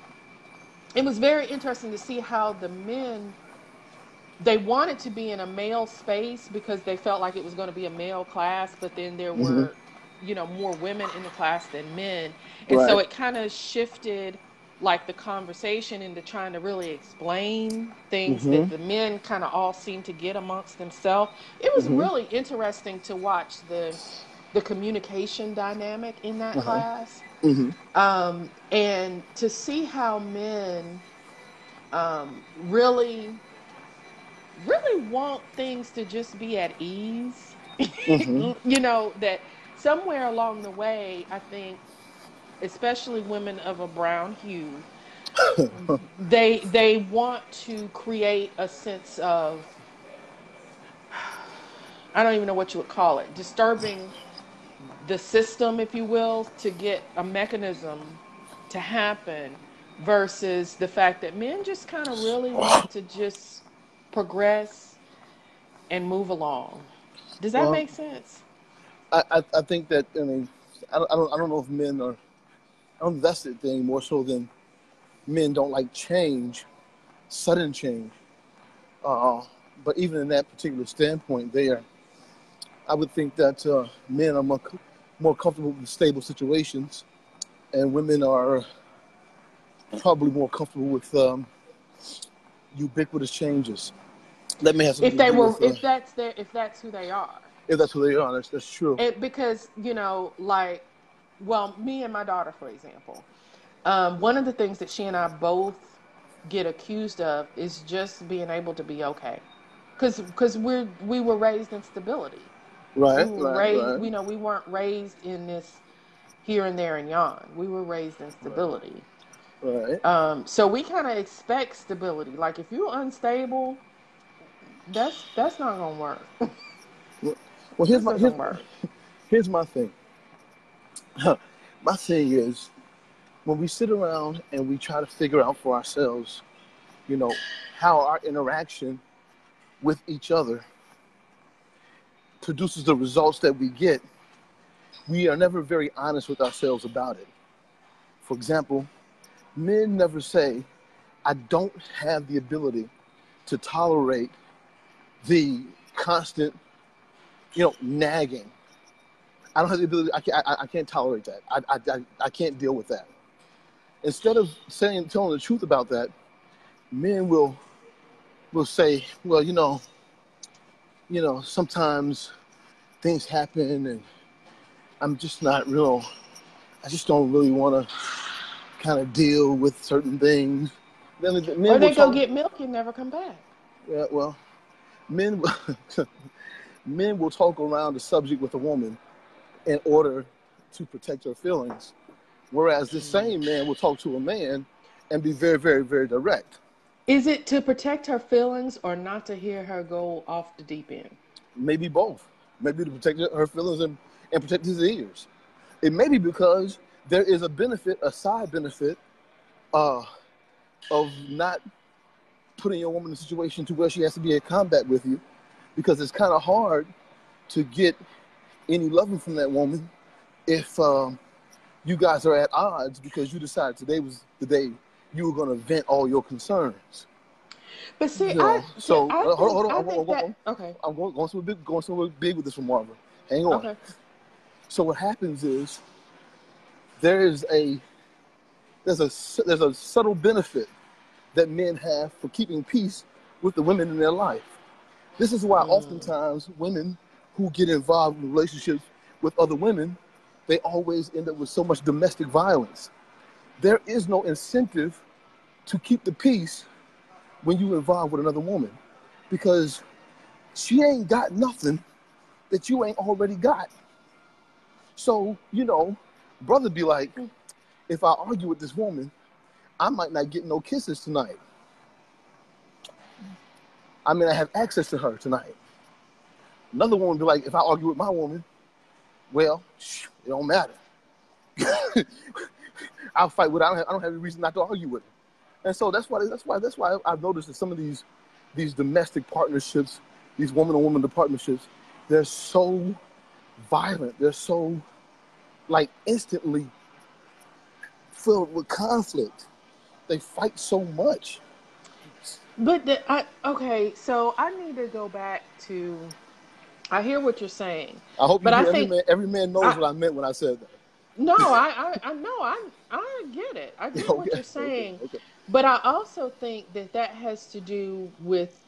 it was very interesting to see how the men they wanted to be in a male space because they felt like it was going to be a male class, but then there hmm were, you know, more women in the class than men. And so it kind of shifted like the conversation into trying to really explain things hmm that the men kind of all seem to get amongst themselves. It was hmm really interesting to watch the the communication dynamic in that Uh huh. class. hmm Um, and to see how men um, really really want things to just be at ease. hmm (laughs) you know, that somewhere along the way, I think, especially women of a brown hue, (laughs) they they want to create a sense of I don't even know what you would call it, disturbing the system, if you will, to get a mechanism to happen versus the fact that men just kind of really want to just progress and move along. Does that Well, make sense? I, I I think that I mean I don't, I don't I don't know if men are I don't thing more so than men don't like change, sudden change. Uh, but even in that particular standpoint, there, I would think that uh, men are more, more comfortable with stable situations, and women are probably more comfortable with um, ubiquitous changes. That may have If they were, if that's their, if that's who they are, if that's who they are. That's that's true. it because you know, like, well, me and my daughter, for example, um, one of the things that she and I both get accused of is just being able to be okay, because because we're we were raised in stability. Right, were right, raised, right. you know, we weren't raised in this here and there and yon. We were raised in stability. Right. Um, so we kind of expect stability. Like if you're unstable, that's that's not gonna work. (laughs) Well, here's This my here's, (laughs) here's my thing. my thing is when we sit around and we try to figure out for ourselves, you know, how our interaction with each other produces the results that we get, we are never very honest with ourselves about it. For example, men never say, I don't have the ability to tolerate the constant, you know, nagging. I don't have the ability, I can't, I, I can't tolerate that. I, I, I, I can't deal with that. Instead of saying, telling the truth about that, men will will say, well, you know, you know, sometimes things happen and I'm just not real, I just don't really want to kind of deal with certain things. Then the men Or they go talk- get milk and never come back. yeah, well, men (laughs) men will talk around the subject with a woman in order to protect her feelings, whereas the same man will talk to a man and be very, very, very direct. Is it to protect her feelings or not to hear her go off the deep end? Maybe both. Maybe to protect her feelings and, and protect his ears. It may be because there is a benefit, a side benefit, uh, of not putting your woman in a situation to where she has to be in combat with you, because it's kind of hard to get any loving from that woman if um, you guys are at odds because you decided today was the day you were going to vent all your concerns. But see, Yeah, I so, I uh, hold on, think, hold on, I hold on, think hold on, that okay, I'm going, going somewhere big, going somewhere big with this one, Marvin. Hang on. okay. So what happens is there is a there's a there's a subtle benefit that men have for keeping peace with the women in their life. This is why Mm. oftentimes women who get involved in relationships with other women, they always end up with so much domestic violence. There is no incentive to keep the peace when you involve with another woman because she ain't got nothing that you ain't already got. So, you know, brother be like, if I argue with this woman, I might not get no kisses tonight. I mean, I have access to her tonight. Another woman would be like, if I argue with my woman, well, it don't matter. (laughs) I'll fight with her. I don't, have, I don't have any reason not to argue with her. And so that's why that's why that's why I've noticed that some of these these domestic partnerships, these woman on woman partnerships, they're so violent. They're so like instantly filled with conflict. They fight so much. But the, I okay, so I need to go back to. I hear what you're saying. I hope But I every think- man every man knows I- what I meant when I said that. No, (laughs) I, I, I know, I, I get it. I get what you're okay, saying. okay. But I also think that that has to do with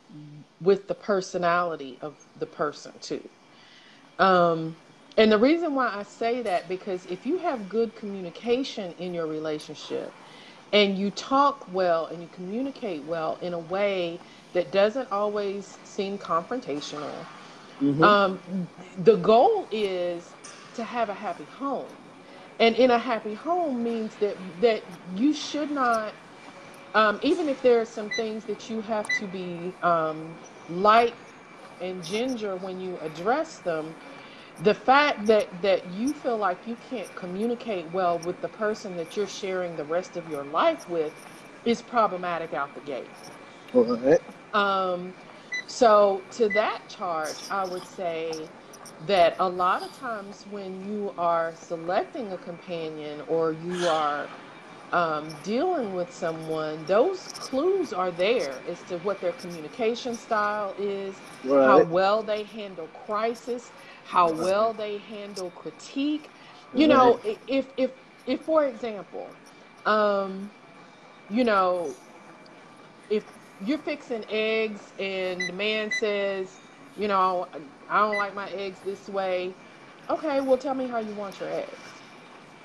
with the personality of the person too. Um, and the reason why I say that because if you have good communication in your relationship and you talk well and you communicate well in a way that doesn't always seem confrontational, Mhm. um, the goal is to have a happy home. And in a happy home means that that you should not, um, even if there are some things that you have to be um, light and ginger when you address them, the fact that that you feel like you can't communicate well with the person that you're sharing the rest of your life with is problematic out the gate. All right. Um, so to that charge, I would say that a lot of times when you are selecting a companion or you are um, dealing with someone, those clues are there as to what their communication style is, how well they handle crisis, how well they handle critique. You know, if if if for example, um, you know, if you're fixing eggs and the man says, you know, I don't like my eggs this way, okay, well tell me how you want your eggs.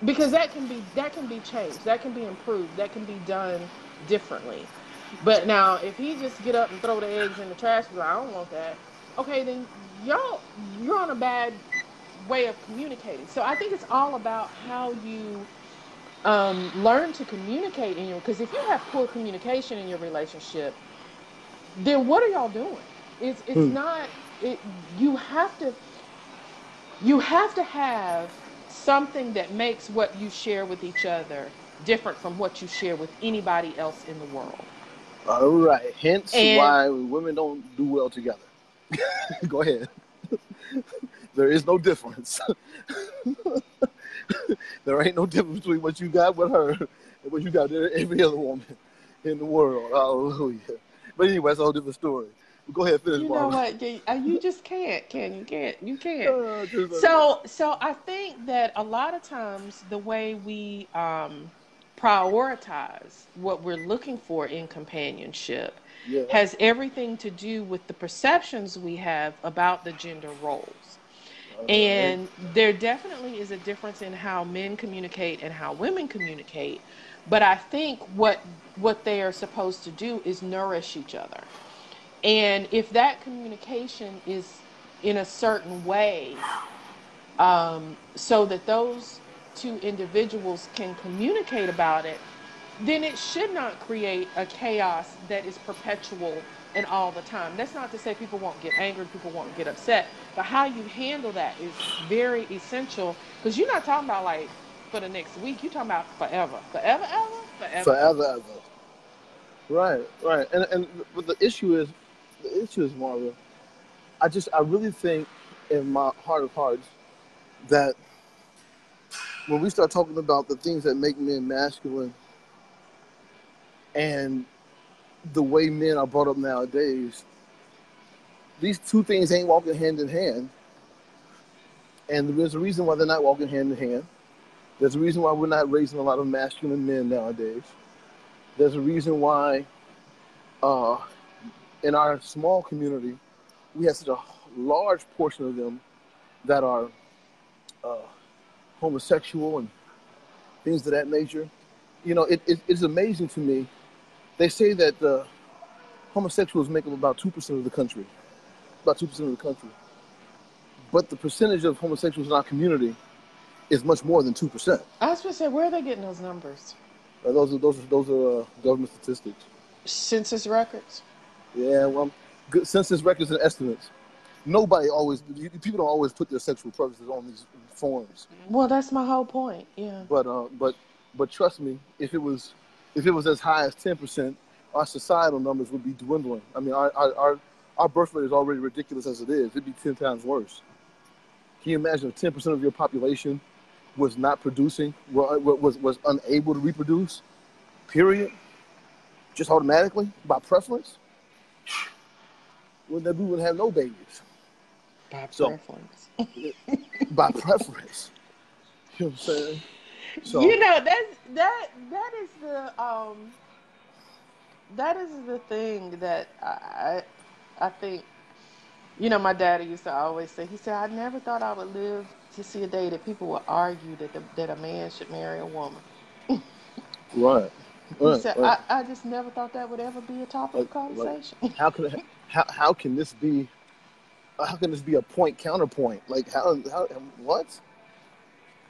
Because that can be that can be changed, that can be improved, that can be done differently. But now if he just get up and throw the eggs in the trash, like, I don't want that. Okay, then y'all you're on a bad way of communicating. So I think it's all about how you um, learn to communicate in your because if you have poor communication in your relationship, then what are y'all doing? It's it's Hmm. not it you have to you have to have something that makes what you share with each other different from what you share with anybody else in the world. All right. Hence And why women don't do well together. (laughs) Go ahead. (laughs) there is no difference. (laughs) there ain't no difference between what you got with her and what you got with every other woman in the world. Hallelujah. But anyway, that's a whole different story. Go ahead, finish, you know Barbara. what? You, uh, you just can't, can you? Can't you? Can't. Uh, So, so I think that a lot of times the way we um, prioritize what we're looking for in companionship yeah. has everything to do with the perceptions we have about the gender roles. And there definitely is a difference in how men communicate and how women communicate. But I think what what they are supposed to do is nourish each other. And if that communication is in a certain way, um, so that those two individuals can communicate about it, then it should not create a chaos that is perpetual and all the time. That's not to say people won't get angry, people won't get upset, but how you handle that is very essential because you're not talking about like for the next week, you're talking about forever. Forever, ever? Forever. Forever, ever. Right, right. And and but the issue is, the issue is Marva. I just I really think in my heart of hearts that when we start talking about the things that make men masculine and the way men are brought up nowadays, these two things ain't walking hand in hand. And there's a reason why they're not walking hand in hand. There's a reason why we're not raising a lot of masculine men nowadays. There's a reason why uh, in our small community, we have such a large portion of them that are uh, homosexual and things of that nature. You know, it, it, it's amazing to me. They say that uh, homosexuals make up about 2% of the country, about 2% of the country. But the percentage of homosexuals in our community is much more than 2%. I was going to say, where are they getting those numbers? Uh, those are, those are, those are uh, government statistics. Census records? Yeah, well, good census records and estimates. Nobody always, people don't always put their sexual preferences on these forms. Well, that's my whole point. Yeah. But, uh, but, but trust me, if it was, if it was as high as ten percent, our societal numbers would be dwindling. I mean, our, our, our, our birth rate is already ridiculous as it is. It'd be ten times worse. Can you imagine if ten percent of your population was not producing, wa- wa- was was unable to reproduce? Period. Just automatically by preference. Well, then we would have no babies By So- preference. (laughs) by preference. You know what I'm saying? So you know that's that that is the um that is the thing that I I think you know my daddy used to always say he said I never thought I would live to see a day that people would argue that the, that a man should marry a woman. right, He right, said right. I, I just never thought that would ever be a topic of Like, like conversation. how can how, how can this be how can this be a point counterpoint like how, how what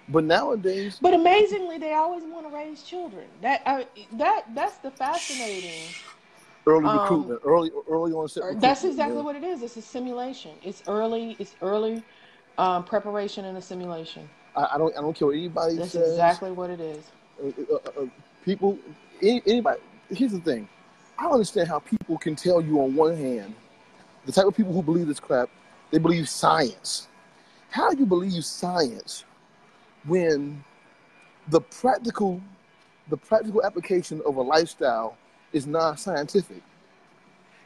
but nowadays But amazingly, they always want to raise children. That I, that that's the fascinating. early Um, recruitment early early onset That's exactly yeah. what it is. It's a simulation. It's early. It's early um, preparation and a simulation. I, I don't i don't care what anybody That's says exactly what it is. uh, uh, uh, people any, anybody here's the thing i don't understand how people can tell you on one hand the type of people who believe this crap they believe science how do you believe science when the practical the practical application of a lifestyle is non-scientific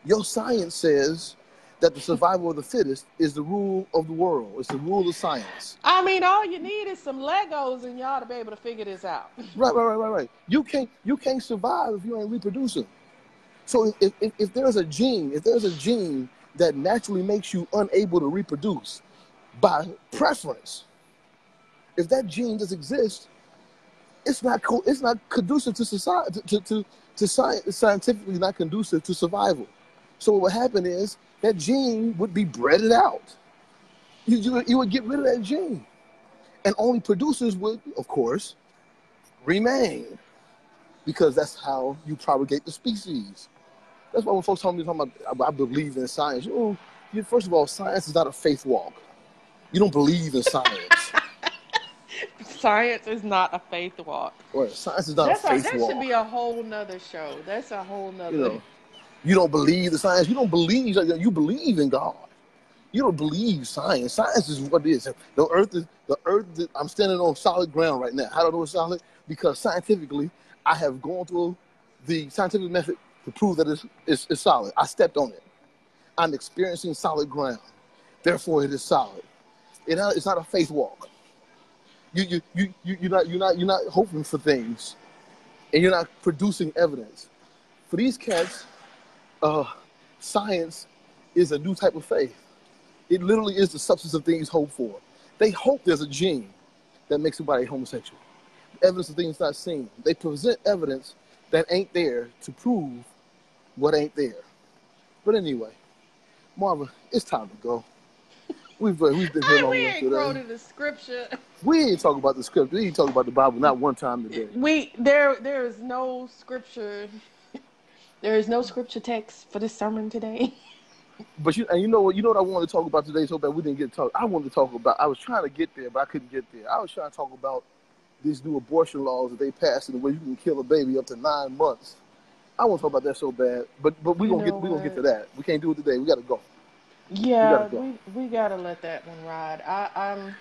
your science says that the survival of the fittest is the rule of the world it's the rule of science I mean, all you need is some Legos and y'all to be able to figure this out. (laughs) Right, right, right, right, right. You can't you can't survive if you ain't reproducing. So if, if, if there's a gene, if there's a gene that naturally makes you unable to reproduce by preference, if that gene does exist, it's not co- it's not conducive to society to to, to scientifically not conducive to survival. So what would happen is that gene would be breaded out. you, you, you would get rid of that gene. And only producers would, of course, remain. Because that's how you propagate the species. That's why when folks tell me talking about, I believe in science, know, you, first of all, science is not a faith walk. You don't believe in science. Science is not a faith walk. Right. Science is not That's a faith that walk. should be a whole nother show. That's a whole nother. you know, you don't believe the science. You don't believe you believe in God. You don't believe science. Science is what it is. The earth is the earth. Is, I'm standing on solid ground right now. How do I know it's solid? Because scientifically, I have gone through the scientific method to prove that it's, it's, it's solid. I stepped on it. I'm experiencing solid ground. Therefore, it is solid. It, it's not a faith walk. You, you, you, you, you're, not, you're, not, you're not hoping for things, and you're not producing evidence. For these cats, uh, science is a new type of faith. It literally is the substance of things hoped for. They hope there's a gene that makes somebody homosexual. Evidence of things not seen. They present evidence that ain't there to prove what ain't there. But anyway, Marva, it's time to go. We've uh, we've been here long we enough ain't today. quoted the scripture. We ain't talking about the scripture. We ain't talking about the Bible not one time today. We there there is no scripture. There is no scripture text for this sermon today. (laughs) But you and you know what you know what I wanted to talk about today so bad we didn't get to talk. I wanted to talk about I was trying to get there but I couldn't get there. I was trying to talk about these new abortion laws that they passed in the way you can kill a baby up to nine months. I want to talk about that so bad, but but we You gonna get we gonna get to that. We can't do it today. We gotta go. Yeah, gotta go. we, we gotta let that one ride. I, I'm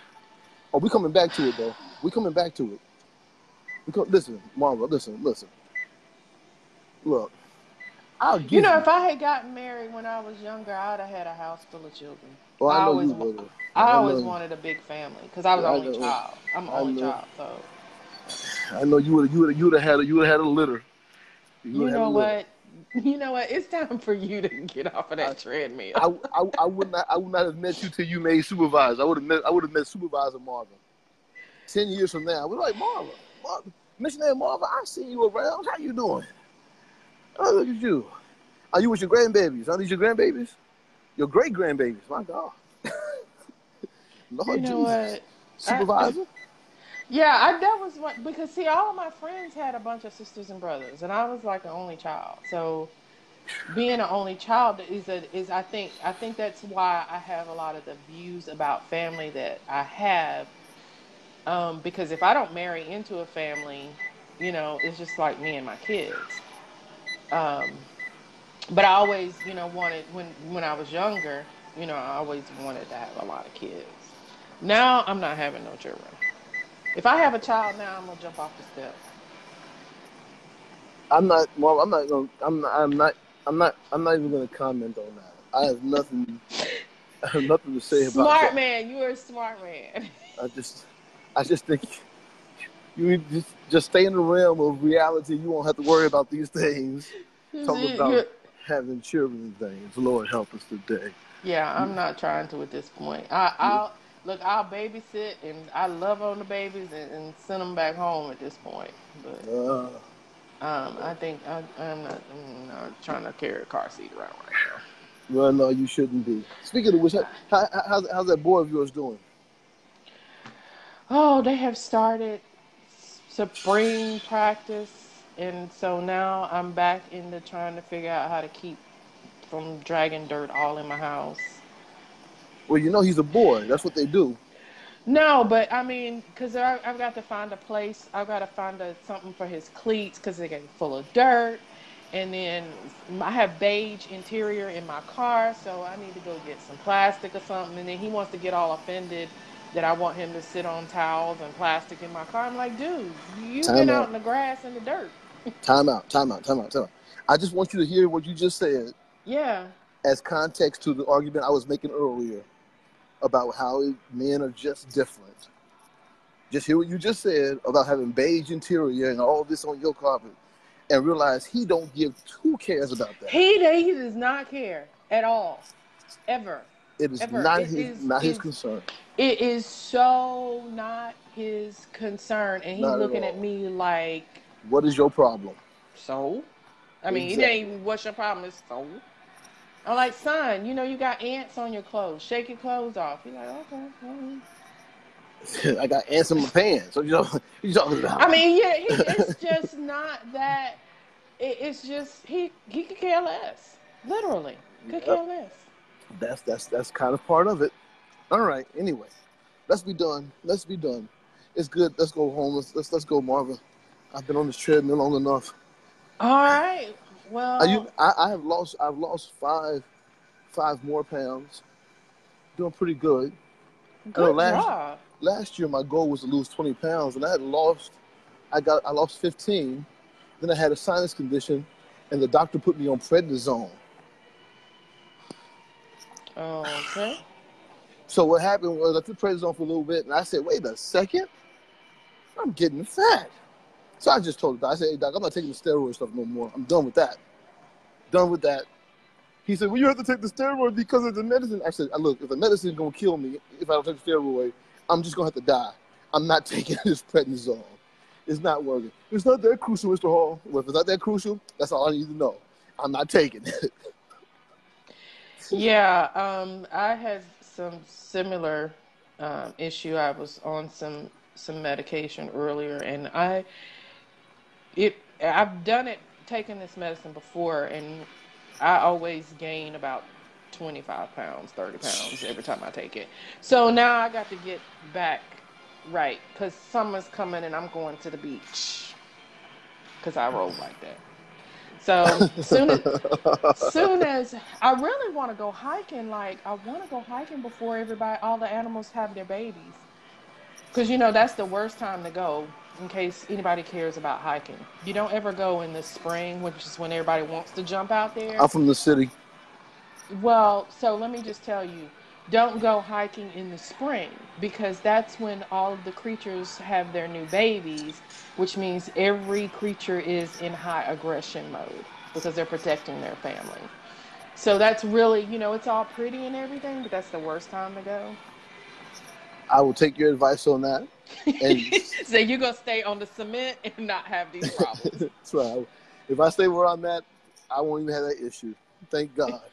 Oh, we coming back to it though. We coming back to it. We co- listen, Marva. Listen, listen. Look, I'll give you know, if I had gotten married when I was younger, I'd have had a house full of children. Well, I I always you would. I always wanted a big family because I was Yeah, only know. child. I'm an I only know. child, so I know you would. You would. You would have had. A, you would have had a litter. you had know what? (laughs) You know what? It's time for you to get off of that treadmill. I, I, I would not. I would not have met you till you made supervisor. I would have met. I would have met supervisor Marvin. Ten years from now, we're like Marvin, Marvin, missionary Marvin. I see you around. How you doing? Oh, look at you. Are you with your grandbabies? Are these your grandbabies? Your great grandbabies? My God. (laughs) Lord you know Jesus. what? Supervisor. Yeah, I, that was what because see, all of my friends had a bunch of sisters and brothers, and I was like an only child. So being an only child is a, is I think I think that's why I have a lot of the views about family that I have. Um, because if I don't marry into a family, you know, it's just like me and my kids. Um, but I always, you know, wanted when when I was younger, you know, I always wanted to have a lot of kids. Now I'm not having no children. If I have a child now, I'm gonna jump off the steps. I'm not. Well, I'm not gonna. I'm not. I'm not. I'm not. I'm not even going to comment on that. I have nothing. (laughs) I have nothing to say about Smart man, you are a smart man. I just, I just think you just just stay in the realm of reality. You won't have to worry about these things. Talk about you- having children and things. Lord help us today. yeah, I'm not trying to at this point. I, I'll look. I'll babysit and I love on the babies and, and send them back home at this point. But Uh, um, I think I, I'm not. Not trying to carry a car seat around right now. well, no, you shouldn't be. Speaking of which, how, how, how's, how's that boy of yours doing? Oh, they have started spring practice, and so now I'm back into trying to figure out how to keep from dragging dirt all in my house. Well, you know he's a boy. That's what they do. No, but I mean, because I've got to find a place. I've got to find a, something for his cleats because they get full of dirt. And then I have beige interior in my car, so I need to go get some plastic or something. And then he wants to get all offended that I want him to sit on towels and plastic in my car. I'm like, dude, you've Time been out. out in the grass and the dirt. Time out. Time out. Time out. Time out. I just want you to hear what you just said Yeah. as context to the argument I was making earlier about how men are just different. Just hear what you just said about having beige interior and all this on your carpet, and realize he don't give two cares about that. He, he does not care at all, ever. It is ever. not It his is- not his concern. It is so not his concern, and he's at looking at all. me like, What is your problem? so? I mean, it Exactly. ain't even what's your problem, it's so. I'm like, son, you know you got ants on your clothes. Shake your clothes off. He's like, okay. well." (laughs) I got ants in my pants. What you, what you talking about? I mean, yeah, he, it's just not that. It, it's just he he could care less. Literally, could care less. that's that's that's kind of part of it. All right. Anyway, let's be done. Let's be done. It's good. Let's go home. Let's let's, let's go, Marvin. I've been on this treadmill long enough. All right. Well, Are you, I, I have lost. I've lost five, five more pounds. Doing pretty good. good last- job. Last year, my goal was to lose twenty pounds, and I had lost. I got. I lost fifteen. Then I had a sinus condition, and the doctor put me on prednisone. Oh, Okay. So what happened was I took prednisone for a little bit, and I said, "Wait a second, I'm getting fat." So I just told doc, I said, "Hey doc, I'm not taking the steroid stuff no more. I'm done with that. Done with that." He said, "Well, you have to take the steroid because of the medicine." I said, "Look, if the medicine is gonna kill me if I don't take the steroid, I'm just gonna have to die. I'm not (laughs) taking this prednisone. It's not working. It's not that crucial, Mr. Hall. Well, if it's not that crucial, that's all I need to know. I'm not taking it." (laughs) Yeah, um, I had some similar um, issue. I was on some some medication earlier, and I it I've done it taken this medicine before, and I always gain about twenty five pounds, thirty pounds every time I take it. So now I got to get back right because summer's coming, and I'm going to the beach because I roll like that. So soon as soon as I really want to go hiking, like I want to go hiking before everybody, all the animals have their babies, because you know that's the worst time to go. In case anybody cares about hiking, you don't ever go in the spring, which is when everybody wants to jump out there. I'm from the city. Well, so let me just tell you, don't go hiking in the spring because that's when all of the creatures have their new babies, which means every creature is in high aggression mode because they're protecting their family. So that's really, you know, it's all pretty and everything, but that's the worst time to go. I will take your advice on that. And (laughs) so you're going to stay on the cement and not have these (laughs) problems. That's right. If I stay where I'm at, I won't even have that issue. Thank God. (laughs)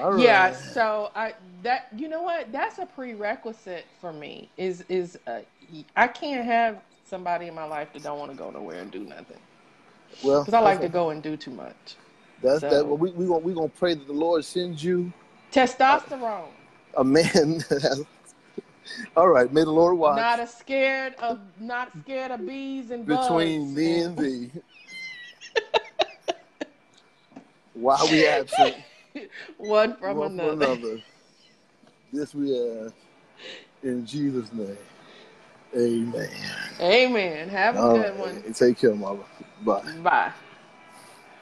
Right. Yeah, so I that you know what that's a prerequisite for me is is uh, I can't have somebody in my life that don't want to go nowhere and do nothing Well, because I like to go and do too much. That's so- that. Well, we we gonna we gonna pray that the Lord sends you Testosterone, a man. that has- All right. May the Lord watch not as scared of not scared of bees and bugs. between me and thee. (laughs) While we absent one from one from another. another, this we ask in Jesus' name. Amen. Amen. Have a All good right. one. Take care, mama. Bye. Bye.